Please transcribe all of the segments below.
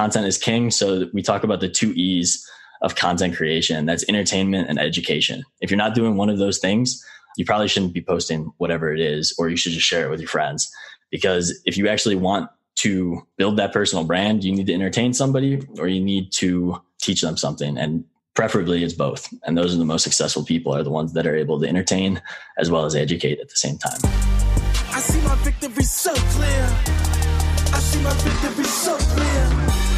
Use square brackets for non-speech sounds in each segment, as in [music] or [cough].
content is king. So we talk about the two E's of content creation. That's entertainment and education. If you're not doing one of those things, you probably shouldn't be posting whatever it is, or you should just share it with your friends. Because if you actually want to build that personal brand, you need to entertain somebody or you need to teach them something. And preferably it's both. And those are the most successful people are the ones that are able to entertain as well as educate at the same time. I see my victory so clear. I see my victory so clear.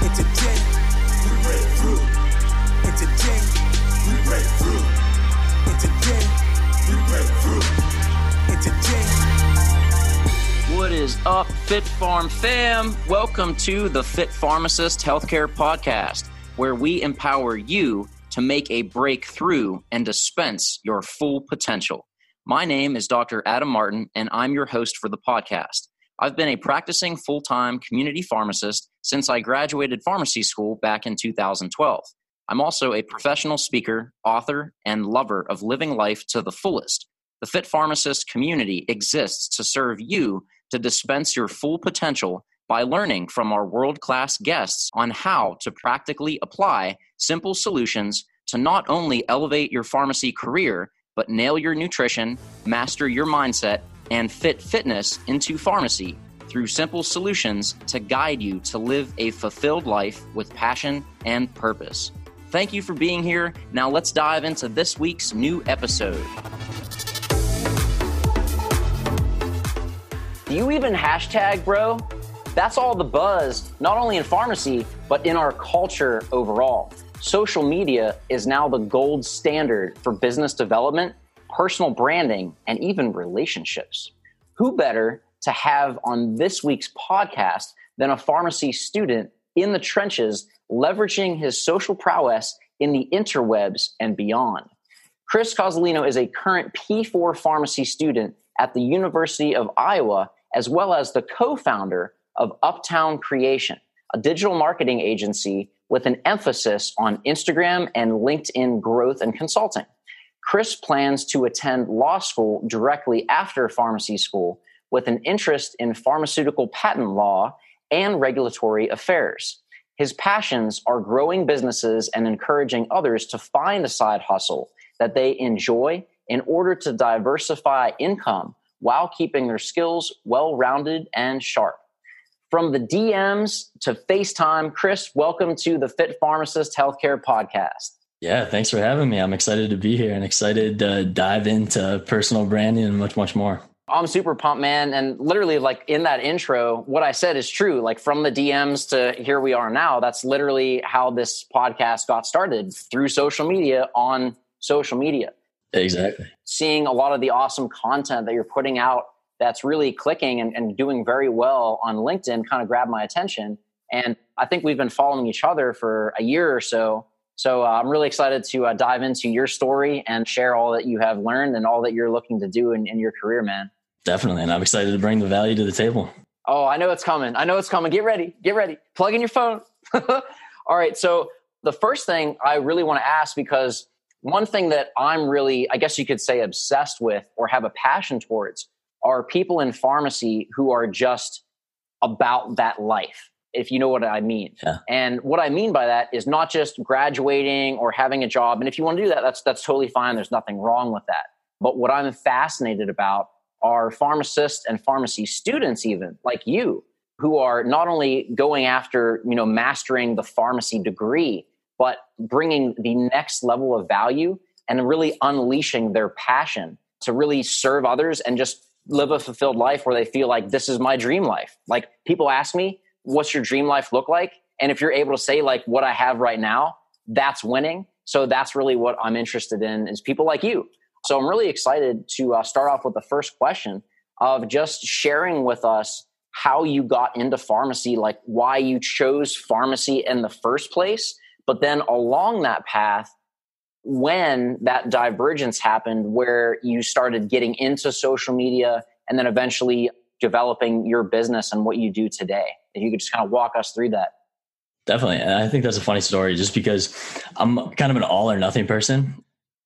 It's we break through. It's we break through. It's we break through. It's. What is up, Fit Pharm fam? Welcome to the Fit Pharmacist Healthcare Podcast, where we empower you to make a breakthrough and dispense your full potential. My name is Dr. Adam Martin, and I'm your host for the podcast. I've been a practicing full time community pharmacist since I graduated pharmacy school back in 2012. I'm also a professional speaker, author, and lover of living life to the fullest. The Fit Pharmacist community exists to serve you to dispense your full potential by learning from our world class guests on how to practically apply simple solutions to not only elevate your pharmacy career but nail your nutrition, master your mindset, and fit fitness into pharmacy through simple solutions to guide you to live a fulfilled life with passion and purpose. Thank you for being here. Now let's dive into this week's new episode. Do you even hashtag, bro? That's all the buzz, not only in pharmacy, but in our culture overall social media is now the gold standard for business development, personal branding, and even relationships. Who better to have on this week's podcast than a pharmacy student in the trenches leveraging his social prowess in the interwebs and beyond? Chris Cozzolino is a current P4 pharmacy student at the University of Iowa, as well as the co founder of Uptown Creation, a digital marketing agency with an emphasis on Instagram and LinkedIn growth and consulting. Chris plans to attend law school directly after pharmacy school with an interest in pharmaceutical patent law and regulatory affairs. His passions are growing businesses and encouraging others to find a side hustle that they enjoy in order to diversify income while keeping their skills well rounded and sharp. From the DMs to FaceTime, Chris, welcome to the Fit Pharmacist Healthcare Podcast. Yeah, thanks for having me. I'm excited to be here and excited to dive into personal branding and much, much more. I'm super pumped, man. And literally, like in that intro, what I said is true. Like from the DMs to here we are now, that's literally how this podcast got started through social media on social media. Exactly. Seeing a lot of the awesome content that you're putting out that's really clicking and, and doing very well on LinkedIn kind of grabbed my attention. And I think we've been following each other for a year or so. So uh, I'm really excited to uh, dive into your story and share all that you have learned and all that you're looking to do in, in your career, man. Definitely. And I'm excited to bring the value to the table. Oh, I know it's coming. I know it's coming. Get ready. Get ready. Plug in your phone. [laughs] all right. So the first thing I really want to ask, because one thing that I'm really, I guess you could say, obsessed with or have a passion towards are people in pharmacy who are just about that life if you know what I mean. Yeah. And what I mean by that is not just graduating or having a job. And if you want to do that, that's that's totally fine. There's nothing wrong with that. But what I'm fascinated about are pharmacists and pharmacy students, even like you, who are not only going after you know mastering the pharmacy degree, but bringing the next level of value and really unleashing their passion to really serve others and just live a fulfilled life where they feel like this is my dream life. Like people ask me, what's your dream life look like? And if you're able to say like what I have right now, that's winning. So that's really what I'm interested in is people like you. So I'm really excited to uh, start off with the first question of just sharing with us how you got into pharmacy, like why you chose pharmacy in the first place. But then along that path, when that divergence happened where you started getting into social media and then eventually developing your business and what you do today. If you could just kind of walk us through that. Definitely. And I think that's a funny story just because I'm kind of an all or nothing person.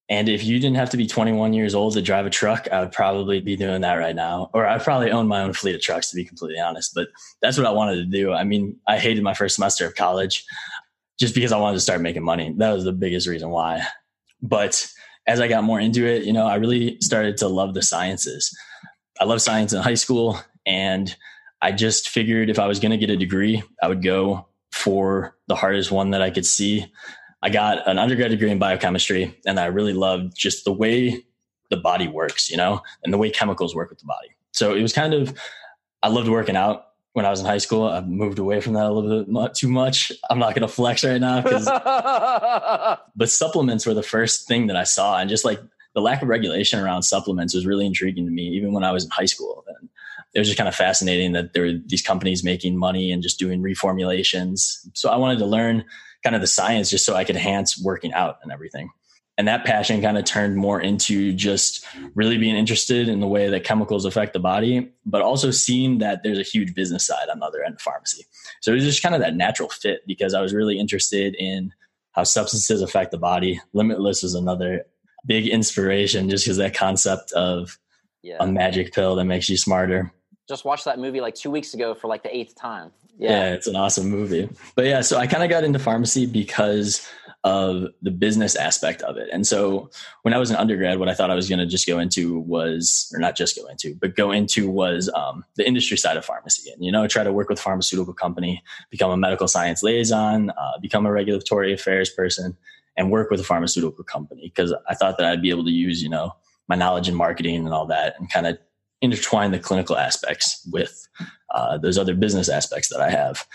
And if you didn't have to be 21 years old to drive a truck, I would probably be doing that right now. Or I'd probably own my own fleet of trucks, to be completely honest. But that's what I wanted to do. I mean, I hated my first semester of college just because I wanted to start making money. That was the biggest reason why. But as I got more into it, you know, I really started to love the sciences. I love science in high school. And I just figured if I was going to get a degree, I would go for the hardest one that I could see. I got an undergrad degree in biochemistry, and I really loved just the way the body works, you know, and the way chemicals work with the body. So it was kind of, I loved working out when I was in high school. I've moved away from that a little bit too much. I'm not going to flex right now [laughs] but supplements were the first thing that I saw, and just like the lack of regulation around supplements was really intriguing to me, even when I was in high school. And it was just kind of fascinating that there were these companies making money and just doing reformulations. So I wanted to learn kind of the science just so I could enhance working out and everything. And that passion kind of turned more into just really being interested in the way that chemicals affect the body, but also seeing that there's a huge business side on the other end of pharmacy. So it was just kind of that natural fit because I was really interested in how substances affect the body. Limitless was another big inspiration just because that concept of yeah. a magic pill that makes you smarter. Just watched that movie like two weeks ago for like the eighth time. Yeah, yeah it's an awesome movie. But yeah, so I kind of got into pharmacy because of the business aspect of it. And so when I was an undergrad, what I thought I was going to just go into was, or not just go into, but go into was um, the industry side of pharmacy. And, you know, try to work with a pharmaceutical company, become a medical science liaison, uh, become a regulatory affairs person, and work with a pharmaceutical company because I thought that I'd be able to use, you know, my knowledge in marketing and all that and kind of intertwine the clinical aspects with uh, those other business aspects that I have.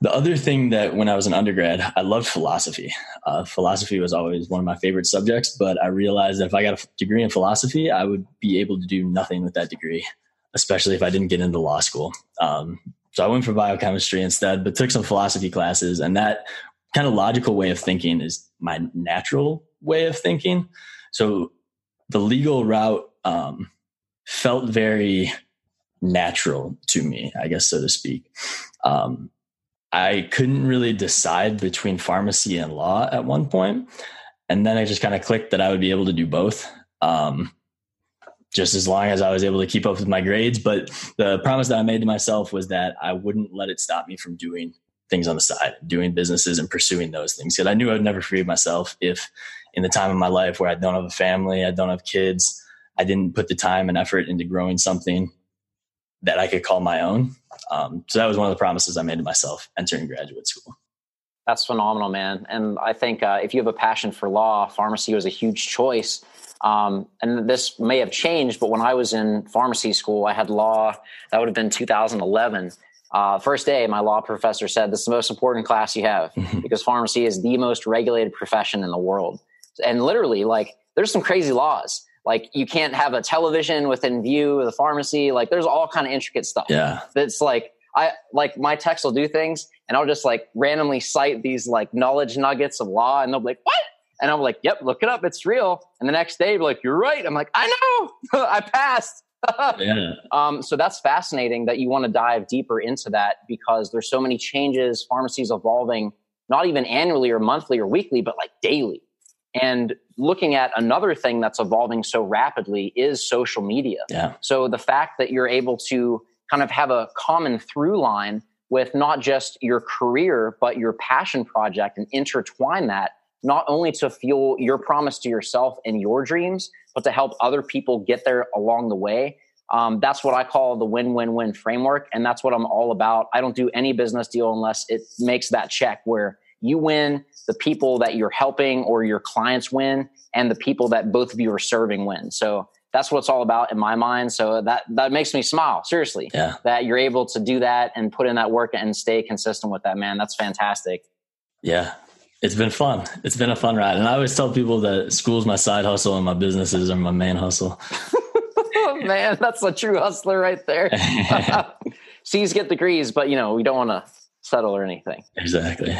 The other thing that when I was an undergrad, I loved philosophy. Uh, philosophy was always one of my favorite subjects, but I realized that if I got a degree in philosophy, I would be able to do nothing with that degree, especially if I didn't get into law school. Um, so I went for biochemistry instead, but took some philosophy classes, and that kind of logical way of thinking is my natural way of thinking. So the legal route um, felt very natural to me, I guess, so to speak. Um, I couldn't really decide between pharmacy and law at one point, and then I just kind of clicked that I would be able to do both. Um, just as long as I was able to keep up with my grades. But the promise that I made to myself was that I wouldn't let it stop me from doing things on the side, doing businesses and pursuing those things. Because I knew I would never free myself if, in the time of my life where I don't have a family, I don't have kids, I didn't put the time and effort into growing something that I could call my own. Um, so that was one of the promises I made to myself entering graduate school. That's phenomenal, man. And I think uh, if you have a passion for law, pharmacy was a huge choice. Um, and this may have changed, but when I was in pharmacy school, I had law. That would have been 2011. Uh, first day, my law professor said, "This is the most important class you have [laughs] because pharmacy is the most regulated profession in the world." And literally, like, there's some crazy laws like you can't have a television within view of the pharmacy. Like there's all kind of intricate stuff. Yeah. That's like i like my text will do things and i'll just like randomly cite these like knowledge nuggets of law and they'll be like what? And i'm like yep look it up. It's real. And the next day like you're right. I'm like i know. [laughs] I passed. [laughs] Yeah. um, so that's fascinating that you want to dive deeper into that because there's so many changes pharmacies evolving not even annually or monthly or weekly but like daily and looking at another thing that's evolving so rapidly is social media. Yeah. So the fact that you're able to kind of have a common through line with not just your career, but your passion project and intertwine that not only to fuel your promise to yourself and your dreams, but to help other people get there along the way. Um, that's what I call the win win win framework. And that's what I'm all about. I don't do any business deal unless it makes that check where you win, the people that you're helping or your clients win, and the people that both of you are serving win. So that's what it's all about in my mind. So that that makes me smile. Seriously, yeah. that you're able to do that and put in that work and stay consistent with that. Man, that's fantastic. Yeah, it's been fun. It's been a fun ride, and I always tell people that school's my side hustle and my businesses are my main hustle. [laughs] man, that's a true hustler right there. [laughs] [laughs] C's get degrees, but you know we don't want to settle or anything. Exactly.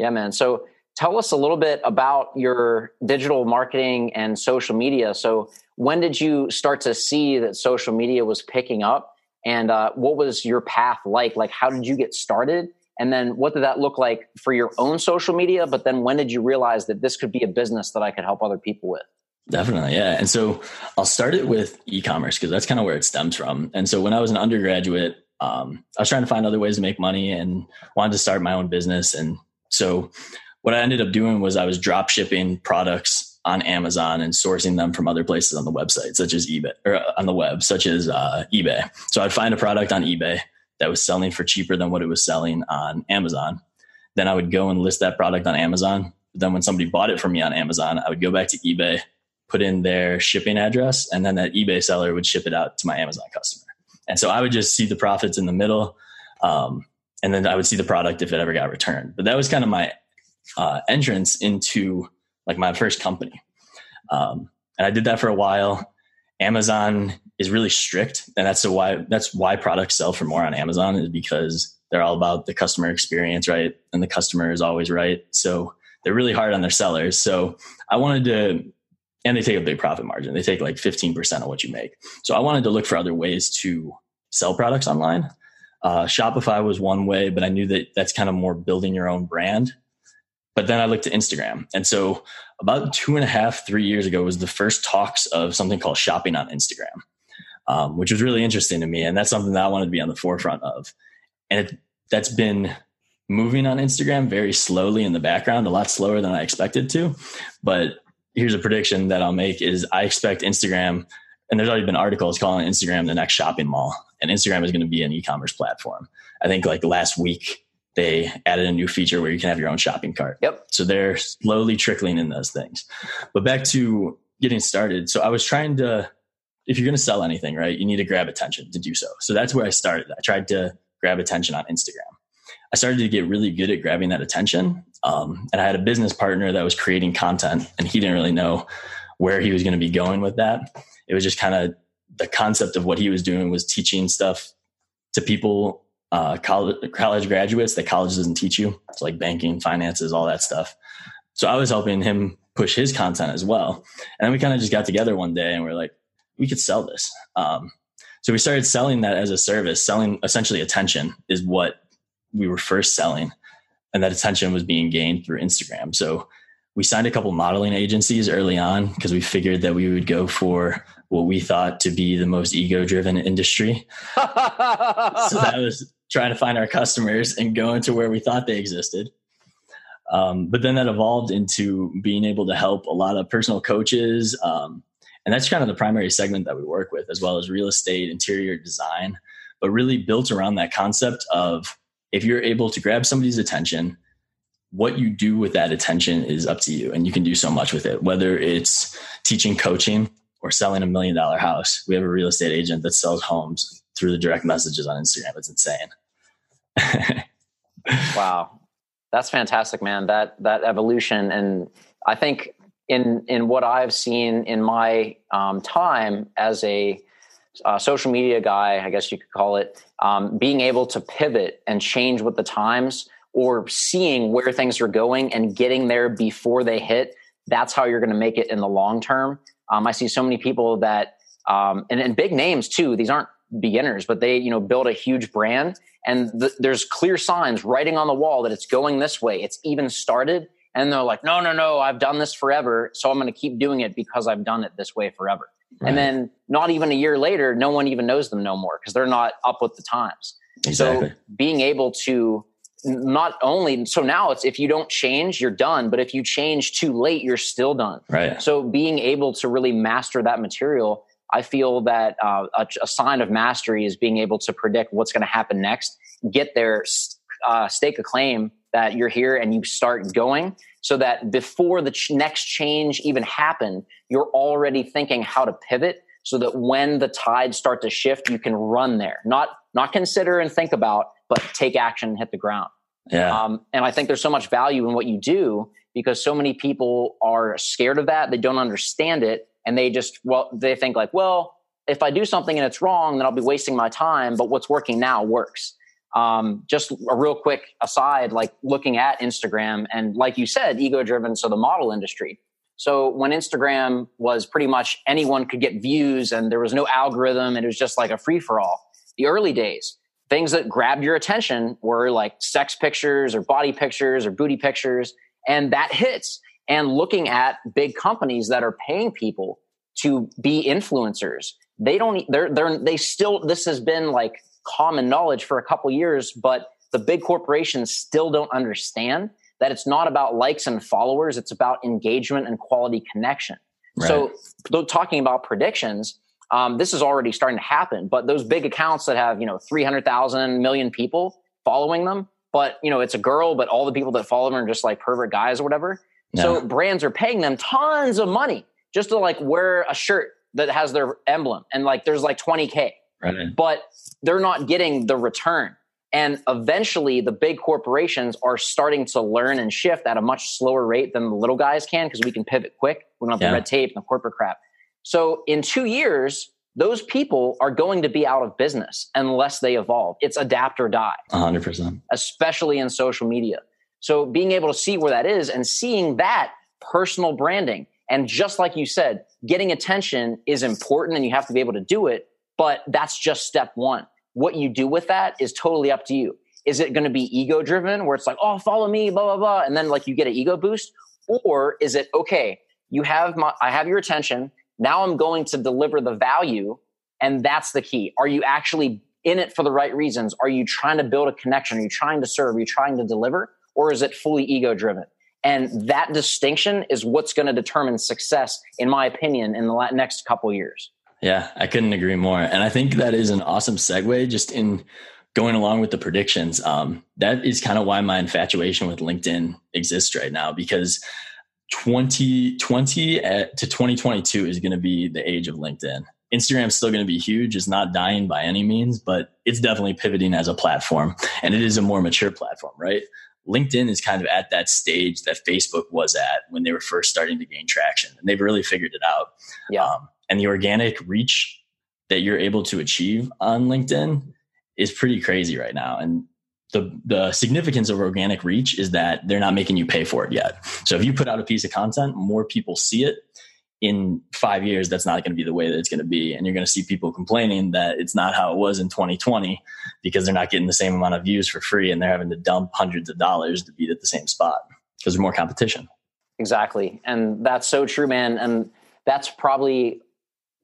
Yeah, man. So tell us a little bit about your digital marketing and social media. So when did you start to see that social media was picking up? And uh, what was your path like? Like, how did you get started? And then what did that look like for your own social media? But then when did you realize that this could be a business that I could help other people with? Definitely, yeah. And so I'll start it with e-commerce because that's kind of where it stems from. And so when I was an undergraduate, um, I was trying to find other ways to make money and wanted to start my own business. And so what I ended up doing was I was drop shipping products on Amazon and sourcing them from other places on the website, such as eBay or uh, on the web, such as uh, eBay. So I'd find a product on eBay that was selling for cheaper than what it was selling on Amazon. Then I would go and list that product on Amazon. Then when somebody bought it from me on Amazon, I would go back to eBay, put in their shipping address, and then that eBay seller would ship it out to my Amazon customer. And so I would just see the profits in the middle. Um, and then I would see the product if it ever got returned. But that was kind of my uh, entrance into like my first company. Um, and I did that for a while. Amazon is really strict, and that's why that's why products sell for more on Amazon is because they're all about the customer experience, right? And the customer is always right. So they're really hard on their sellers. So I wanted to, and they take a big profit margin. They take like 15% of what you make. So I wanted to look for other ways to sell products online. Uh, Shopify was one way, but I knew that that's kind of more building your own brand. But then I looked at Instagram. And so about two and a half, three years ago was the first talks of something called shopping on Instagram, um, which was really interesting to me. And that's something that I wanted to be on the forefront of. And it, that's been moving on Instagram very slowly in the background, a lot slower than I expected to. But here's a prediction that I'll make is I expect Instagram, and there's already been articles calling Instagram the next shopping mall. And Instagram is going to be an e-commerce platform. I think like last week they added a new feature where you can have your own shopping cart. Yep. So they're slowly trickling in those things. But back to getting started. So I was trying to, if you're going to sell anything, right, you need to grab attention to do so. So that's where I started. I tried to grab attention on Instagram. I started to get really good at grabbing that attention. Um, and I had a business partner that was creating content, and he didn't really know where he was going to be going with that. It was just kind of the concept of what he was doing was teaching stuff to people uh, college, college graduates that college doesn't teach you. It's like banking, finances, all that stuff. So I was helping him push his content as well. And then we kind of just got together one day and we are like, we could sell this. Um, so we started selling that as a service, selling essentially attention is what we were first selling. And that attention was being gained through Instagram. So we signed a couple modeling agencies early on because we figured that we would go for what we thought to be the most ego driven industry. so that [laughs] was trying to find our customers and going to where we thought they existed. Um, but then that evolved into being able to help a lot of personal coaches. Um, and that's kind of the primary segment that we work with, as well as real estate, interior design, but really built around that concept of if you're able to grab somebody's attention, what you do with that attention is up to you. And you can do so much with it, whether it's teaching coaching or selling a million dollar house. We have a real estate agent that sells homes through the direct messages on Instagram. It's insane. [laughs] wow. That's fantastic, man. That that evolution and I think in in what I've seen in my um, time as a uh, social media guy, I guess you could call it, um, being able to pivot and change with the times or seeing where things are going and getting there before they hit, that's how you're going to make it in the long term. Um, I see so many people that, um, and, and big names too. These aren't beginners, but they, you know, build a huge brand and th- there's clear signs writing on the wall that it's going this way. It's even started. And they're like, no, no, no, I've done this forever. So I'm going to keep doing it because I've done it this way forever. Right. And then not even a year later, no one even knows them no more because they're not up with the times. Exactly. So being able to not only so now it's if you don't change you're done but if you change too late you're still done. Right. So being able to really master that material i feel that uh, a, a, sign of mastery is being able to predict what's going to happen next get there uh, stake a claim that you're here and you start going so that before the ch- next change even happen you're already thinking how to pivot so that when the tides start to shift you can run there. Not not consider and think about but take action and hit the ground. Yeah. Um, and I think there's so much value in what you do because so many people are scared of that. They don't understand it. And they just, well, they think like, well, if I do something and it's wrong, then I'll be wasting my time. But what's working now works. Um, just a real quick aside, like looking at Instagram and like you said, ego driven. So the model industry. So when Instagram was pretty much anyone could get views and there was no algorithm and it was just like a free for all, the early days, things that grabbed your attention were like sex pictures or body pictures or booty pictures. And that hits. And looking at big companies that are paying people to be influencers, they don't, they're, they're, they still, this has been like common knowledge for a couple years, but the big corporations still don't understand that it's not about likes and followers, it's about engagement and quality connection. Right. So, talking about predictions, um, this is already starting to happen. But those big accounts that have you know 300,000 million people following them, but you know it's a girl, but all the people that follow them are just like pervert guys or whatever. So brands are paying them tons of money just to like wear a shirt that has their emblem, and like there's like 20k, right. but they're not getting the return. And eventually, the big corporations are starting to learn and shift at a much slower rate than the little guys can because we can pivot quick. We don't have yeah. the red tape and the corporate crap. So in two years, those people are going to be out of business unless they evolve. It's adapt or die. 100%. Especially in social media. So being able to see where that is and seeing that personal branding. And just like you said, getting attention is important and you have to be able to do it. But that's just step one. What you do with that is totally up to you. Is it going to be ego driven where it's like, oh, follow me, blah, blah, blah. And then like you get an ego boost? Or is it, okay, you have my, I have your attention. Now I'm going to deliver the value. And that's the key. Are you actually in it for the right reasons? Are you trying to build a connection? Are you trying to serve? Are you trying to deliver? Or is it fully ego driven? And that distinction is what's going to determine success, in my opinion, in the next couple years. Yeah, I couldn't agree more. And I think that is an awesome segue just in going along with the predictions. Um, that is kind of why my infatuation with LinkedIn exists right now because 2020 to 2022 is going to be the age of LinkedIn. Instagram's still going to be huge. It's not dying by any means, but it's definitely pivoting as a platform and it is a more mature platform, right? LinkedIn is kind of at that stage that Facebook was at when they were first starting to gain traction and they've really figured it out. Yeah. Um, and the organic reach that you're able to achieve on LinkedIn is pretty crazy right now. And the the significance of organic reach is that they're not making you pay for it yet. So if you put out a piece of content, more people see it. In five years, that's not going to be the way that it's going to be, and you're going to see people complaining that it's not how it was in 2020 because they're not getting the same amount of views for free, and they're having to dump hundreds of dollars to be at the same spot because there's more competition. Exactly, and that's so true, man. And that's probably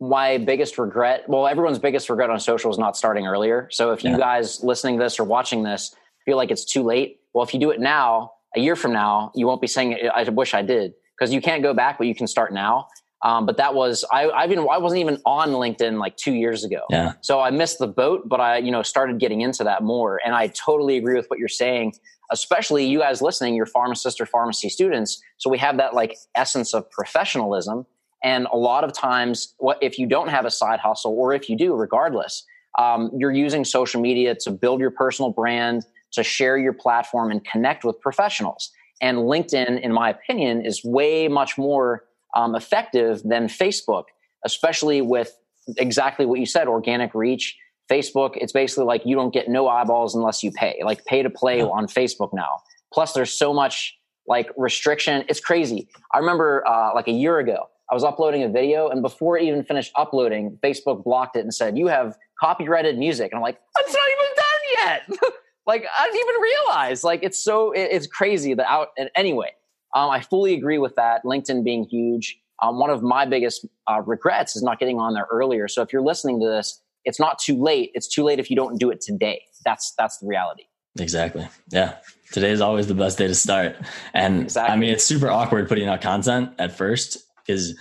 my biggest regret well everyone's biggest regret on social is not starting earlier so if you yeah. guys listening to this or watching this feel like it's too late well if you do it now a year from now you won't be saying i wish i did because you can't go back but you can start now um, but that was I, I've been I wasn't even on LinkedIn like two years ago. Yeah. So I missed the boat, but I you know started getting into that more, and I totally agree with what you're saying. Especially you guys listening, your pharmacist or pharmacy students. So we have that like essence of professionalism, and a lot of times, what if you don't have a side hustle, or if you do, regardless, um, you're using social media to build your personal brand, to share your platform, and connect with professionals. And LinkedIn, in my opinion, is way much more um, effective than Facebook, especially with exactly what you said organic reach. Facebook, it's basically like you don't get no eyeballs unless you pay, like pay to play on Facebook now. Plus, there's so much like restriction. It's crazy. I remember uh, like a year ago, I was uploading a video, and before it even finished uploading, Facebook blocked it and said, You have copyrighted music. And I'm like, It's not even done yet. [laughs] like, I didn't even realize. Like, it's so, it, it's crazy that out. And anyway, um, I fully agree with that. LinkedIn being huge. Um, one of my biggest uh, regrets is not getting on there earlier. So if you're listening to this, it's not too late. It's too late if you don't do it today. That's that's the reality. Exactly. Yeah. Today is always the best day to start. And exactly. I mean, it's super awkward putting out content at first because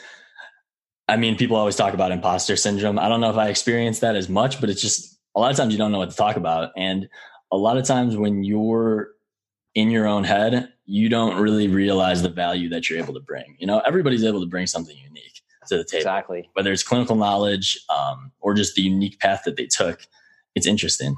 I mean, people always talk about imposter syndrome. I don't know if I experience that as much, but it's just a lot of times you don't know what to talk about. And a lot of times when you're in your own head, you don't really realize the value that you're able to bring. You know, everybody's able to bring something unique to the table. Exactly. Whether it's clinical knowledge um, or just the unique path that they took, it's interesting.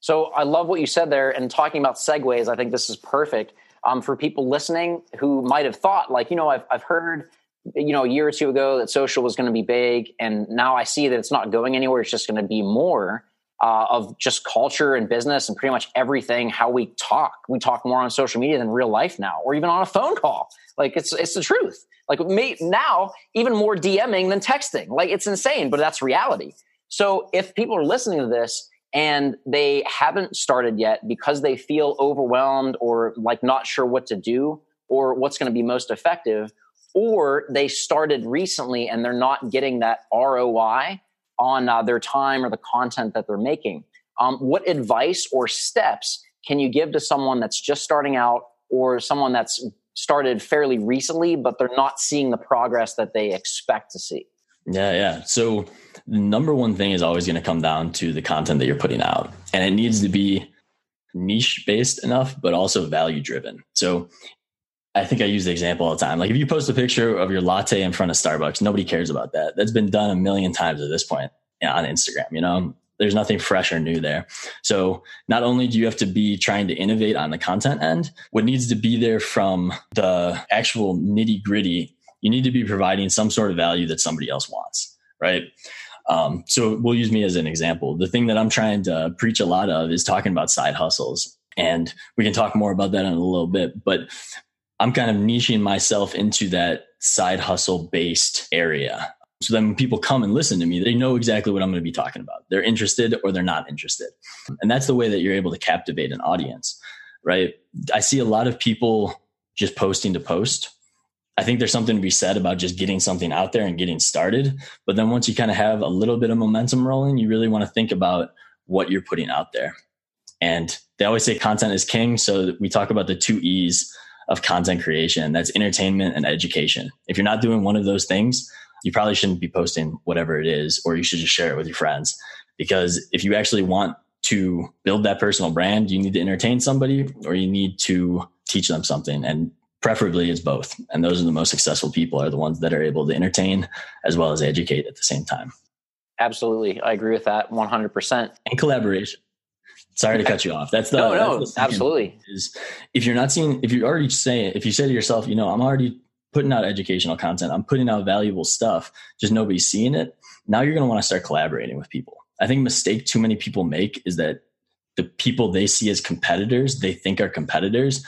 So I love what you said there. And talking about segues, I think this is perfect um, for people listening who might have thought, like, you know, I've, I've heard, you know, a year or two ago that social was going to be big. And now I see that it's not going anywhere. It's just going to be more uh, of just culture and business and pretty much everything, how we talk. We talk more on social media than real life now, or even on a phone call. Like it's, it's the truth. Like me, now, even more DMing than texting. Like it's insane, but that's reality. So if people are listening to this and they haven't started yet because they feel overwhelmed or like not sure what to do or what's going to be most effective or they started recently and they're not getting that ROI on uh, their time or the content that they're making. Um, what advice or steps can you give to someone that's just starting out or someone that's started fairly recently, but they're not seeing the progress that they expect to see? Yeah, yeah. So the number one thing is always going to come down to the content that you're putting out, and it needs to be niche based enough, but also value driven. So I think I use the example all the time. Like if you post a picture of your latte in front of Starbucks, nobody cares about that. That's been done a million times at this point on Instagram. You know, there's nothing fresh or new there. So not only do you have to be trying to innovate on the content end, what needs to be there from the actual nitty gritty, you need to be providing some sort of value that somebody else wants, right? Um, so we'll use me as an example. The thing that I'm trying to preach a lot of is talking about side hustles. And we can talk more about that in a little bit. But I'm kind of niching myself into that side hustle based area. So then when people come and listen to me, they know exactly what I'm going to be talking about. They're interested or they're not interested. And that's the way that you're able to captivate an audience, right? I see a lot of people just posting to post. I think there's something to be said about just getting something out there and getting started. But then once you kind of have a little bit of momentum rolling, you really want to think about what you're putting out there. And they always say content is king. So we talk about the two E's of content creation that's entertainment and education. If you're not doing one of those things, you probably shouldn't be posting whatever it is, or you should just share it with your friends. Because if you actually want to build that personal brand, you need to entertain somebody or you need to teach them something. And preferably it's both. And those are the most successful people are the ones that are able to entertain as well as educate at the same time. Absolutely. I agree with that 100%. And collaboration. Sorry to cut you off. That's the no, no, the absolutely. Is if you're not seeing, if you're already say, if you say to yourself, you know, I'm already putting out educational content, I'm putting out valuable stuff, just nobody's seeing it. Now you're going to want to start collaborating with people. I think mistake too many people make is that the people they see as competitors, they think are competitors,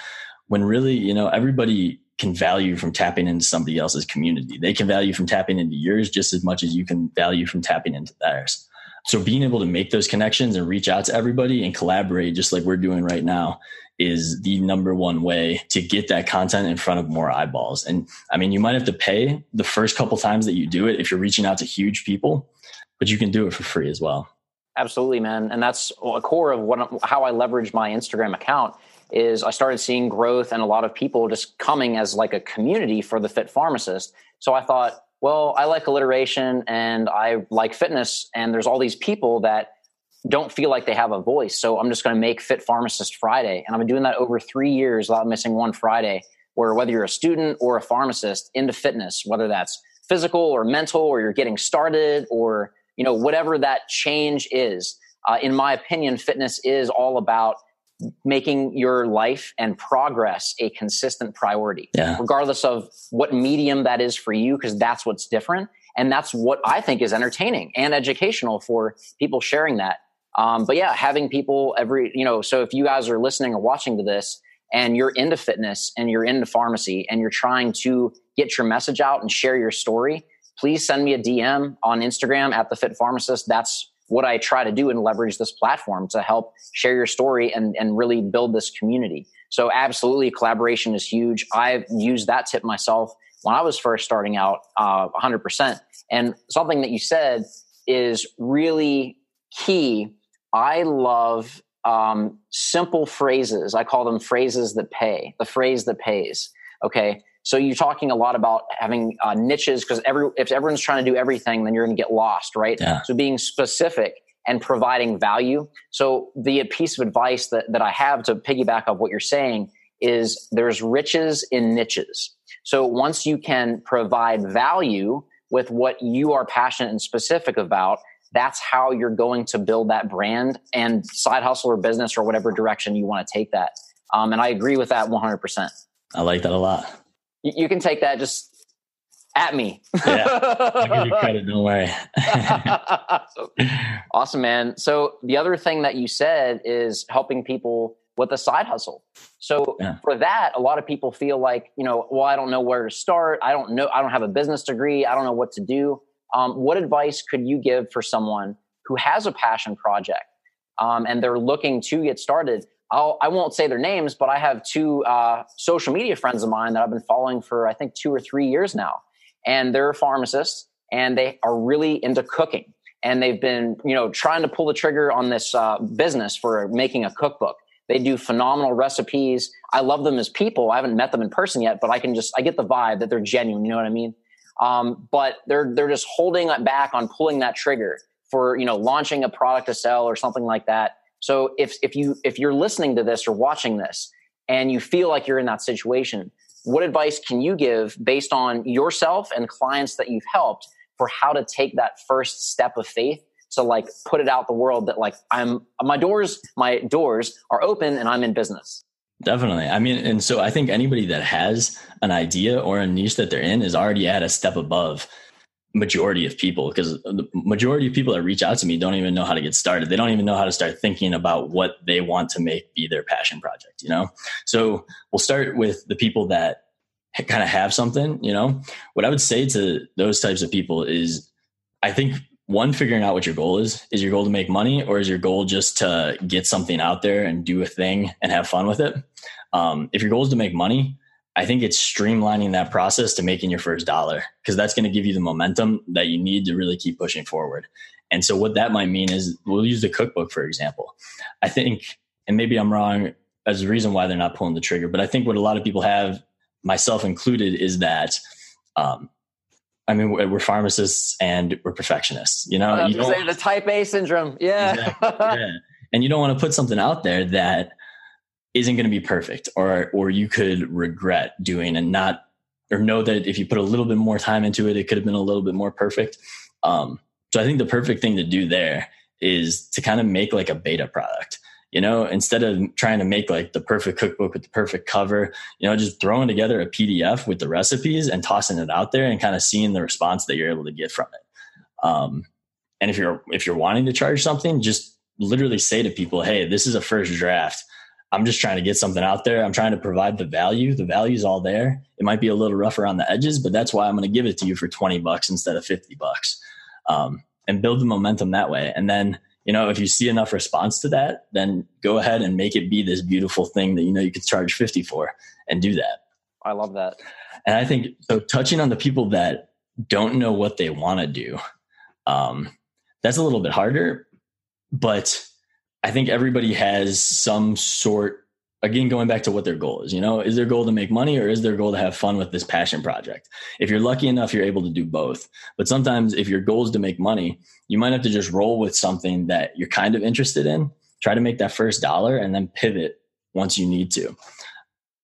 when really, you know, everybody can value from tapping into somebody else's community. They can value from tapping into yours just as much as you can value from tapping into theirs. So being able to make those connections and reach out to everybody and collaborate just like we're doing right now is the number one way to get that content in front of more eyeballs. And I mean, you might have to pay the first couple times that you do it if you're reaching out to huge people, but you can do it for free as well. Absolutely, man. And that's a core of what how I leverage my Instagram account is I started seeing growth and a lot of people just coming as like a community for the fit pharmacist. So I thought, well, I like alliteration and I like fitness, and there's all these people that don't feel like they have a voice. So I'm just going to make Fit Pharmacist Friday. And I've been doing that over three years without missing one Friday, where whether you're a student or a pharmacist into fitness, whether that's physical or mental, or you're getting started, or you know whatever that change is. Uh, in my opinion, fitness is all about making your life and progress a consistent priority, yeah. regardless of what medium that is for you, because that's what's different. And that's what I think is entertaining and educational for people sharing that. Um, but yeah, having people every, you know, so if you guys are listening or watching to this and you're into fitness and you're into pharmacy and you're trying to get your message out and share your story, please send me a DM on Instagram at the Fit Pharmacist. That's what I try to do and leverage this platform to help share your story and, and really build this community. So absolutely collaboration is huge. I've used that tip myself when I was first starting out uh, 100%. And something that you said is really key. I love um, simple phrases. I call them phrases that pay, the phrase that pays. Okay. So you're talking a lot about having uh, niches because every if everyone's trying to do everything, then you're going to get lost, right? Yeah. So being specific and providing value. So the piece of advice that that I have to piggyback off what you're saying is there's riches in niches. So once you can provide value with what you are passionate and specific about, that's how you're going to build that brand and side hustle or business or whatever direction you want to take that. Um, and I agree with that 100%. I like that a lot you, you can take that just at me. yeah, I'll give you [laughs] credit. Don't worry. awesome, man. So the other thing that you said is helping people with a side hustle. So yeah. for that, a lot of people feel like, you know, well, I don't know where to start. I don't know. I don't have a business degree. I don't know what to do. Um, what advice could you give for someone who has a passion project, um, and they're looking to get started, I'll, I won't say their names, but I have two uh, social media friends of mine that I've been following for I think two or three years now, and they're pharmacists and they are really into cooking, and they've been you know trying to pull the trigger on this uh, business for making a cookbook. They do phenomenal recipes. I love them as people. I haven't met them in person yet, but I can just I get the vibe that they're genuine. You know what I mean? Um, but they're they're just holding back on pulling that trigger for you know launching a product to sell or something like that. So if if you if you're listening to this or watching this and you feel like you're in that situation, what advice can you give based on yourself and clients that you've helped for how to take that first step of faith to like put it out the world that like I'm my doors my doors are open and I'm in business. Definitely. I mean, and so I think anybody that has an idea or a niche that they're in is already at a step above majority of people because the majority of people that reach out to me don't even know how to get started. They don't even know how to start thinking about what they want to make be their passion project, you know? So we'll start with the people that kind of have something, you know? What I would say to those types of people is I think one figuring out what your goal is is your goal to make money or is your goal just to get something out there and do a thing and have fun with it um, if your goal is to make money I think it's streamlining that process to making your first dollar because that's going to give you the momentum that you need to really keep pushing forward. And so what that might mean is we'll use the cookbook for example. I think, and maybe I'm wrong as a reason why they're not pulling the trigger, but I think what a lot of people have, myself included, is that um, I mean, we're pharmacists and we're perfectionists. You know, you say the Type A syndrome. Yeah. Exactly, yeah. And you don't want to put something out there that isn't going to be perfect or or you could regret doing and not or know that if you put a little bit more time into it it could have been a little bit more perfect. Um, so i think the perfect thing to do there is to kind of make like a beta product you know instead of trying to make like the perfect cookbook with the perfect cover you know just throwing together a pdf with the recipes and tossing it out there and kind of seeing the response that you're able to get from it. Um, and if you're if you're wanting to charge something just literally say to people hey this is a first draft I'm just trying to get something out there. I'm trying to provide the value. The value's all there. It might be a little rough around the edges, but that's why I'm going to give it to you for 20 bucks instead of 50 bucks. Um, and build the momentum that way. And then, you know, if you see enough response to that, then go ahead and make it be this beautiful thing that you know you could charge 50 for and do that. I love that. And I think so touching on the people that don't know what they want to do, um, that's a little bit harder, but I think everybody has some sort again going back to what their goal is you know? Is their goal to make money or is their goal to have fun with this passion project? If you're lucky enough you're able to do both. But sometimes if your goal is to make money you might have to just roll with something that you're kind of interested in try to make that first dollar and then pivot once you need to.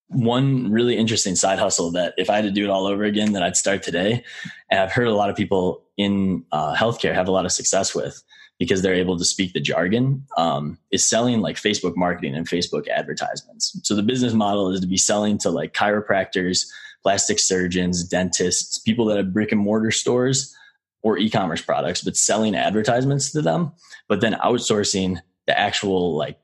One really interesting side hustle that if i had to do it all over again that i'd start today and i've heard a lot of people in uh, healthcare have a lot of success with because they're able to speak the jargon um, is selling like facebook marketing and facebook advertisements so the business model is to be selling to like chiropractors plastic surgeons dentists people that have brick and mortar stores or e-commerce products but selling advertisements to them but then outsourcing the actual like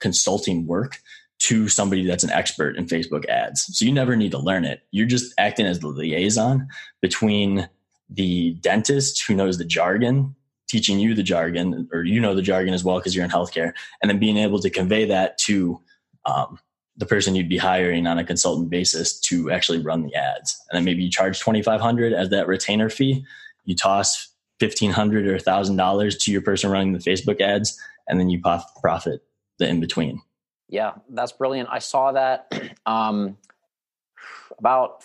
consulting work to somebody that's an expert in Facebook ads. So you never need to learn it. You're just acting as the liaison between the dentist who knows the jargon teaching you the jargon, or you know the jargon as well because you're in healthcare, and then being able to convey that to um, the person you'd be hiring on a consultant basis to actually run the ads. And then maybe you charge twenty five hundred as that retainer fee. You toss fifteen hundred or thousand dollars to your person running the Facebook ads, and then you profit the in between. Yeah, that's brilliant. I saw that [clears throat] um, about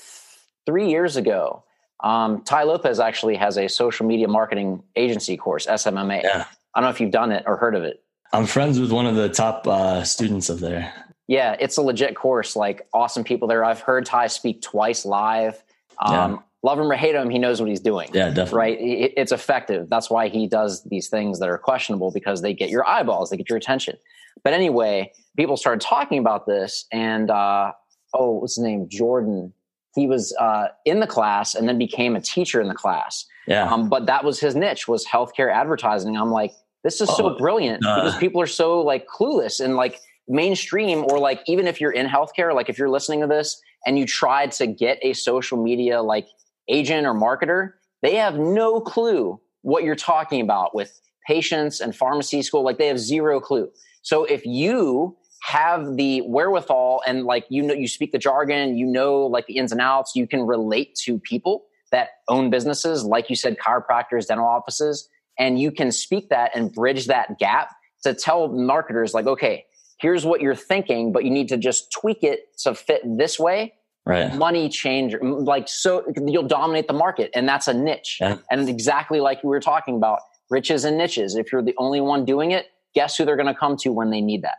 three years ago. Um, Tai Lopez actually has a social media marketing agency course, SMMA. Yeah. I don't know if you've done it or heard of it. I'm friends with one of the top uh, students of there. Yeah, it's a legit course. Like awesome people there. I've heard Tai speak twice live. Um, yeah. Love him or hate him, he knows what he's doing. Yeah, definitely. Right? it's effective. That's why he does these things that are questionable because they get your eyeballs, they get your attention. But anyway, people started talking about this, and uh, oh, what's his name? Jordan he was uh, in the class and then became a teacher in the class. Yeah. Um, but that was his niche was healthcare advertising. I'm like, this is oh, so brilliant uh, because people are so like clueless and like mainstream or like even if you're in healthcare, like if you're listening to this and you tried to get a social media like agent or marketer, they have no clue what you're talking about with patients and pharmacy school, like they have zero clue. So if you have the wherewithal and like you know you speak the jargon, you know like the ins and outs, you can relate to people that own businesses, like you said, chiropractors, dental offices, and you can speak that and bridge that gap to tell marketers like, okay, here's what you're thinking, but you need to just tweak it to fit this way. Right. Money change, like so you'll dominate the market, and that's a niche. Yeah. And exactly like we were talking about, riches and niches. If you're the only one doing it, guess who they're going to come to when they need that.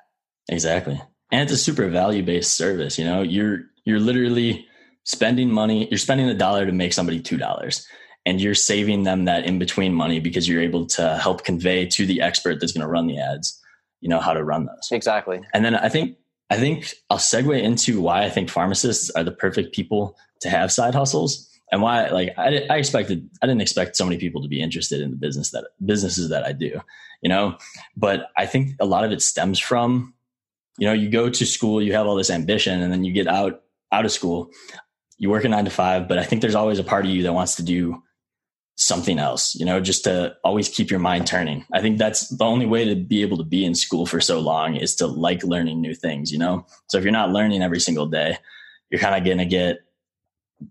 Exactly. And it's a super value based service. You know, you're you're literally spending money, you're spending a dollar to make somebody two dollars. And you're saving them that in between money because you're able to help convey to the expert that's going to run the ads, you know, how to run those. Exactly. And then I think I think I'll segue into why I think pharmacists are the perfect people to have side hustles and why like I, I expected I didn't expect so many people to be interested in the business that businesses that I do, you know, but I think a lot of it stems from you know, you go to school, you have all this ambition and then you get out out of school, you work a 9 to 5, but I think there's always a part of you that wants to do something else, you know, just to always keep your mind turning. I think that's the only way to be able to be in school for so long is to like learning new things, you know? So if you're not learning every single day, you're kind of going to get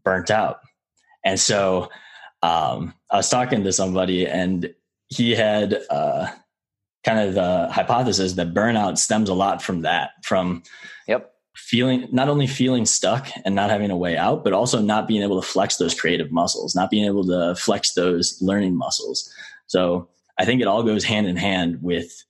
burnt out. And so um, I was talking to somebody and he had uh, kind of the hypothesis that burnout stems a lot from that, from yep. feeling not only feeling stuck and not having a way out, but also not being able to flex those creative muscles, not being able to flex those learning muscles. So I think it all goes hand in hand with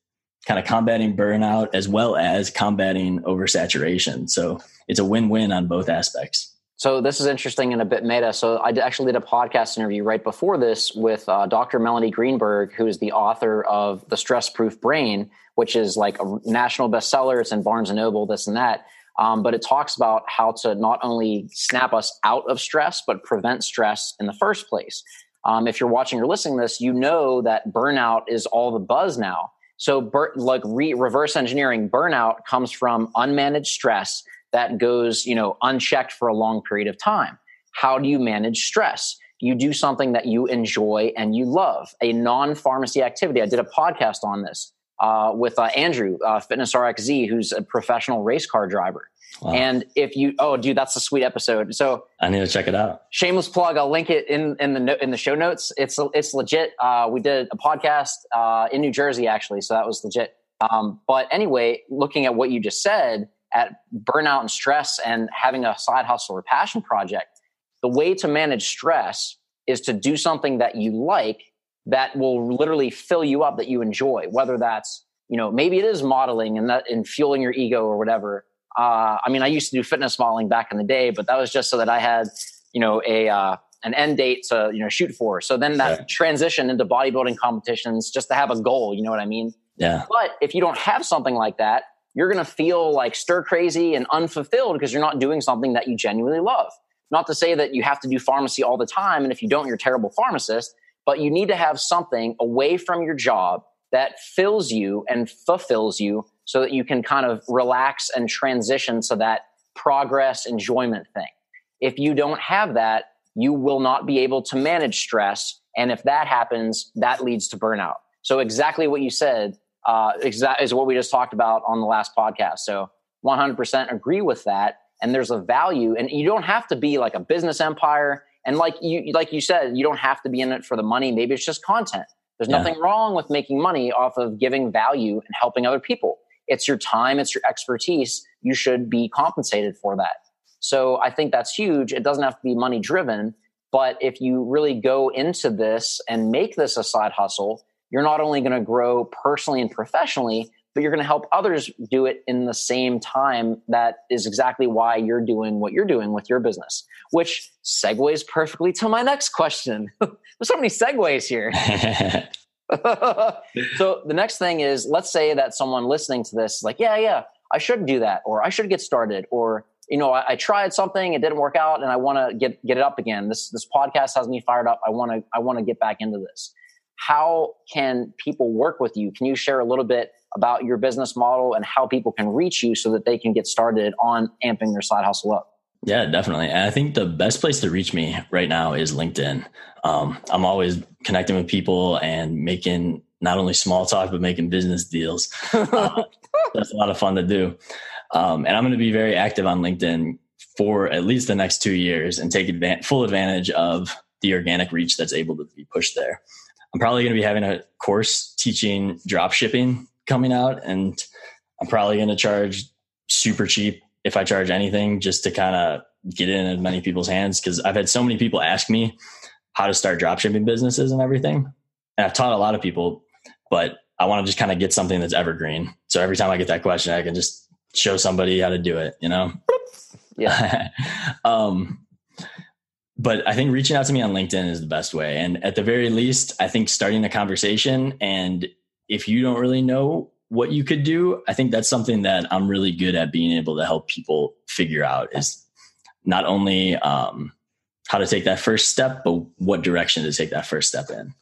kind of combating burnout as well as combating oversaturation. So it's a win-win on both aspects. So this is interesting and a bit meta. So I actually did a podcast interview right before this with uh, Dr. Melanie Greenberg, who is the author of The Stress Proof Brain, which is like a national bestseller. It's in Barnes and Noble, this and that. Um, but it talks about how to not only snap us out of stress, but prevent stress in the first place. Um, if you're watching or listening to this, you know that burnout is all the buzz now. So, bur- like re- reverse engineering, burnout comes from unmanaged stress that goes, you know, unchecked for a long period of time. How do you manage stress? You do something that you enjoy and you love, a non pharmacy activity. I did a podcast on this uh, with uh, Andrew, uh, Fitness RXZ, who's a professional race car driver. Wow. And if you, oh, dude, that's a sweet episode. So I need to check it out. Shameless plug. I'll link it in in the no, in the show notes. It's it's legit. Uh, we did a podcast uh, in New Jersey actually, so that was legit. Um, but anyway, looking at what you just said, at burnout and stress and having a side hustle or passion project, the way to manage stress is to do something that you like that will literally fill you up that you enjoy, whether that's, you know, maybe it is modeling and that and fueling your ego or whatever. Uh, I mean, I used to do fitness modeling back in the day, but that was just so that I had, you know, a, uh, an end date to, you know, shoot for. So then that yeah. transition into bodybuilding competitions just to have a goal, you know what I mean? Yeah. But if you don't have something like that, you're going to feel like stir crazy and unfulfilled because you're not doing something that you genuinely love. Not to say that you have to do pharmacy all the time. And if you don't, you're a terrible pharmacist, but you need to have something away from your job that fills you and fulfills you so that you can kind of relax and transition to that progress enjoyment thing. If you don't have that, you will not be able to manage stress. And if that happens, that leads to burnout. So exactly what you said, uh, exact is what we just talked about on the last podcast. So 100% agree with that. And there's a value, and you don't have to be like a business empire. And like you, like you said, you don't have to be in it for the money. Maybe it's just content. There's yeah. nothing wrong with making money off of giving value and helping other people. It's your time, it's your expertise. You should be compensated for that. So I think that's huge. It doesn't have to be money driven, but if you really go into this and make this a side hustle, you're not only going to grow personally and professionally, but you're going to help others do it in the same time. That is exactly why you're doing what you're doing with your business, which segues perfectly to my next question. [laughs] There's so many segues here. [laughs] so the next thing is let's say that someone listening to this is like, yeah, yeah, I should do that, or I should get started, or you know, I, I tried something, it didn't work out, and I want to get get it up again. This this podcast has me fired up. I want to I want to get back into this how can people work with you? Can you share a little bit about your business model and how people can reach you so that they can get started on amping their side hustle up? Yeah, definitely. And I think the best place to reach me right now is LinkedIn. Um, I'm always connecting with people and making not only small talk, but making business deals. Uh, [laughs] that's a lot of fun to do. Um, and I'm going to be very active on LinkedIn for at least the next two years and take advan- full advantage of the organic reach that's able to be pushed there. I'm probably going to be having a course teaching drop shipping coming out, and I'm probably going to charge super cheap if I charge anything just to kind of get in as many people's hands. Cause I've had so many people ask me how to start drop shipping businesses and everything. And I've taught a lot of people, but I want to just kind of get something that's evergreen. So every time I get that question, I can just show somebody how to do it, you know? Yeah. [laughs] um, but I think reaching out to me on LinkedIn is the best way. And at the very least, I think starting a conversation. And if you don't really know what you could do, I think that's something that I'm really good at being able to help people figure out is not only um, how to take that first step, but what direction to take that first step in.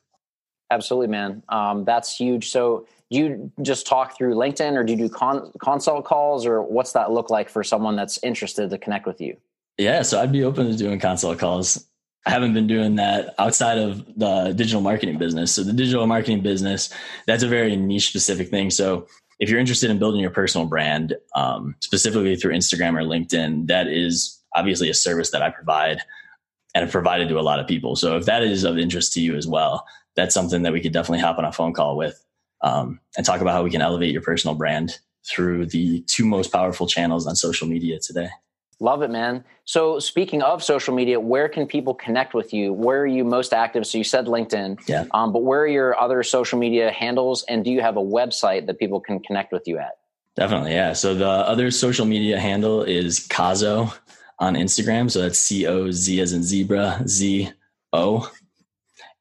Absolutely, man. Um, that's huge. So, do you just talk through LinkedIn or do you do con- consult calls or what's that look like for someone that's interested to connect with you? Yeah, so I'd be open to doing consult calls. I haven't been doing that outside of the digital marketing business. So the digital marketing business, that's a very niche specific thing. So if you're interested in building your personal brand, um, specifically through Instagram or LinkedIn, that is obviously a service that I provide and have provided to a lot of people. So if that is of interest to you as well, that's something that we could definitely hop on a phone call with um, and talk about how we can elevate your personal brand through the two most powerful channels on social media today. Love it, man. So, speaking of social media, where can people connect with you? Where are you most active? So, you said LinkedIn, yeah. Um, but where are your other social media handles? And do you have a website that people can connect with you at? Definitely, yeah. So, the other social media handle is Cozzo on Instagram. So, that's C O Z as in zebra, Z O.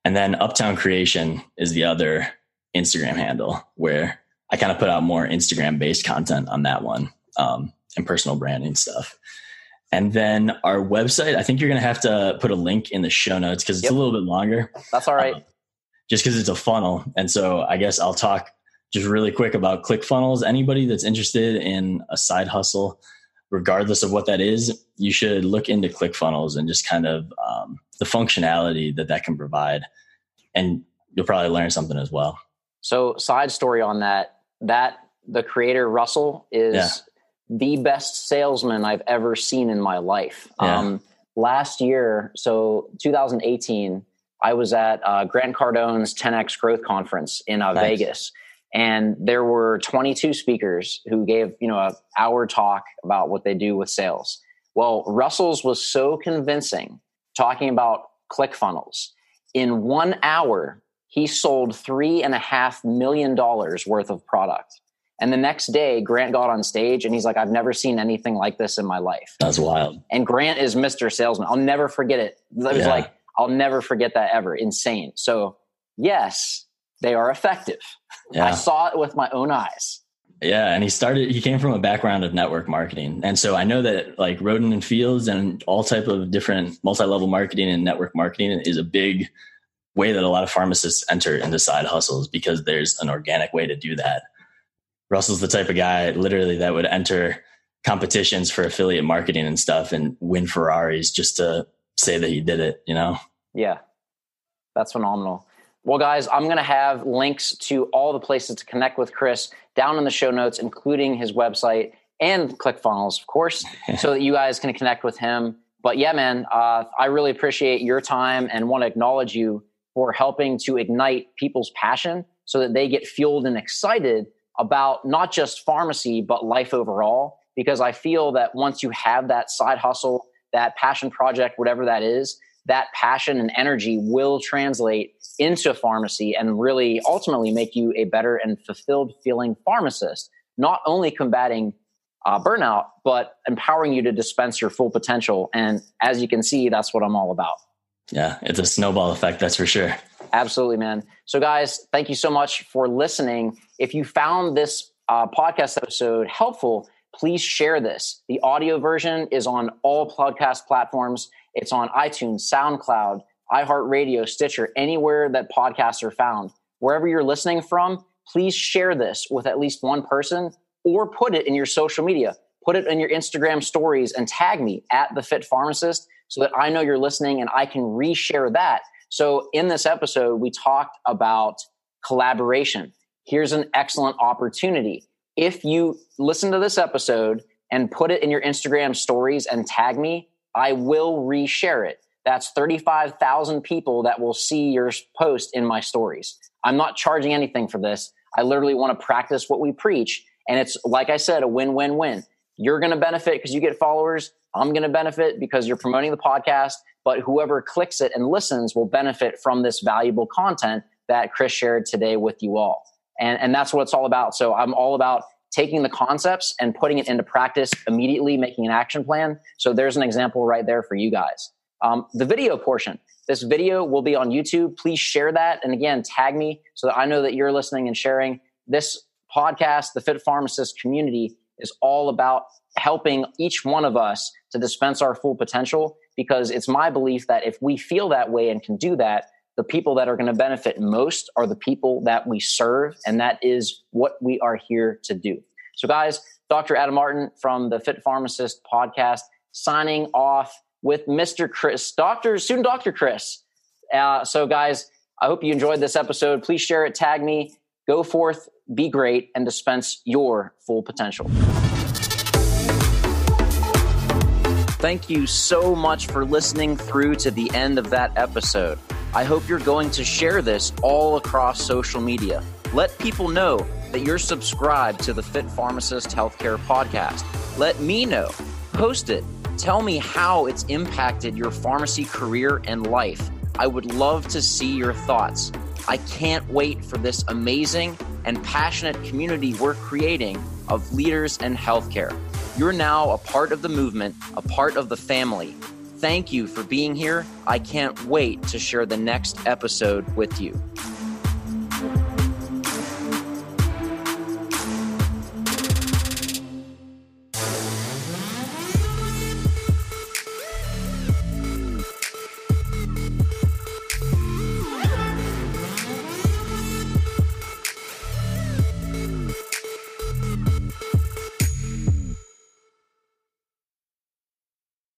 And then Uptown Creation is the other Instagram handle where I kind of put out more Instagram based content on that one um, and personal branding stuff. And then our website, I think you're going to have to put a link in the show notes because it's yep. a little bit longer. That's all right. Um, just because it's a funnel. And so I guess I'll talk just really quick about ClickFunnels. Anybody that's interested in a side hustle, regardless of what that is, you should look into ClickFunnels and just kind of um, the functionality that that can provide. And you'll probably learn something as well. So, side story on that, that the creator Russell is. Yeah the best salesman I've ever seen in my life. Yeah. Um, last year, so 2018, I was at uh, Grant Cardone's 10x Growth Conference in uh, nice. Vegas, and there were 22 speakers who gave you know an hour talk about what they do with sales. Well, Russell's was so convincing, talking about ClickFunnels. In one hour, he sold three and a half million dollars worth of product. And the next day, Grant got on stage and he's like, I've never seen anything like this in my life. That's wild. And Grant is Mr. Salesman. I'll never forget it. It was yeah. like, I'll never forget that ever. Insane. So, yes, they are effective. [laughs] Yeah. I saw it with my own eyes. Yeah, and he started. He came from a background of network marketing, and so I know that like Rodan and Fields and all type of different multi-level marketing and network marketing is a big way that a lot of pharmacists enter into side hustles because there's an organic way to do that. Russell's the type of guy literally that would enter competitions for affiliate marketing and stuff and win Ferraris just to say that he did it, you know? Yeah. That's phenomenal. Well, guys, I'm going to have links to all the places to connect with Chris down in the show notes, including his website and ClickFunnels, of course, [laughs] so that you guys can connect with him. But yeah, man, uh, I really appreciate your time and want to acknowledge you for helping to ignite people's passion so that they get fueled and excited about not just pharmacy, but life overall. Because I feel that once you have that side hustle, that passion project, whatever that is, that passion and energy will translate into pharmacy and really ultimately make you a better and fulfilled feeling pharmacist, not only combating uh, burnout, but empowering you to dispense your full potential. And as you can see, that's what I'm all about. Yeah, it's a snowball effect, that's for sure. Absolutely, man. So, guys, thank you so much for listening. If you found this uh, podcast episode helpful, please share this. The audio version is on all podcast platforms. It's on iTunes, SoundCloud, iHeartRadio, Stitcher, anywhere that podcasts are found. Wherever you're listening from, please share this with at least one person or put it in your social media. put it in your Instagram stories and tag me at the fit pharmacist so that I know you're listening and I can reshare that. So in this episode, we talked about collaboration. Here's an excellent opportunity. If you listen to this episode and put it in your Instagram stories and tag me, I will reshare it. That's 35,000 people that will see your post in my stories. I'm not charging anything for this. I literally want to practice what we preach. And it's, like I said, a win win win. You're going to benefit because you get followers. I'm going to benefit because you're promoting the podcast. But whoever clicks it and listens will benefit from this valuable content that Chris shared today with you all. And, and that's what it's all about. So I'm all about taking the concepts and putting it into practice immediately, making an action plan. So there's an example right there for you guys. Um, the video portion. This video will be on YouTube. Please share that. And again, tag me so that I know that you're listening and sharing. This podcast, the Fit Pharmacist community, is all about helping each one of us to dispense our full potential because it's my belief that if we feel that way and can do that, the people that are going to benefit most are the people that we serve. And that is what we are here to do. So, guys, Dr. Adam Martin from the Fit Pharmacist podcast signing off with Mr. Chris, Dr. Student Dr. Chris. Uh, so, guys, I hope you enjoyed this episode. Please share it, tag me, go forth, be great, and dispense your full potential. Thank you so much for listening through to the end of that episode. I hope you're going to share this all across social media. Let people know that you're subscribed to the Fit Pharmacist Healthcare Podcast. Let me know. Post it. Tell me how it's impacted your pharmacy career and life. I would love to see your thoughts. I can't wait for this amazing and passionate community we're creating of leaders in healthcare. You're now a part of the movement, a part of the family. Thank you for being here. I can't wait to share the next episode with you.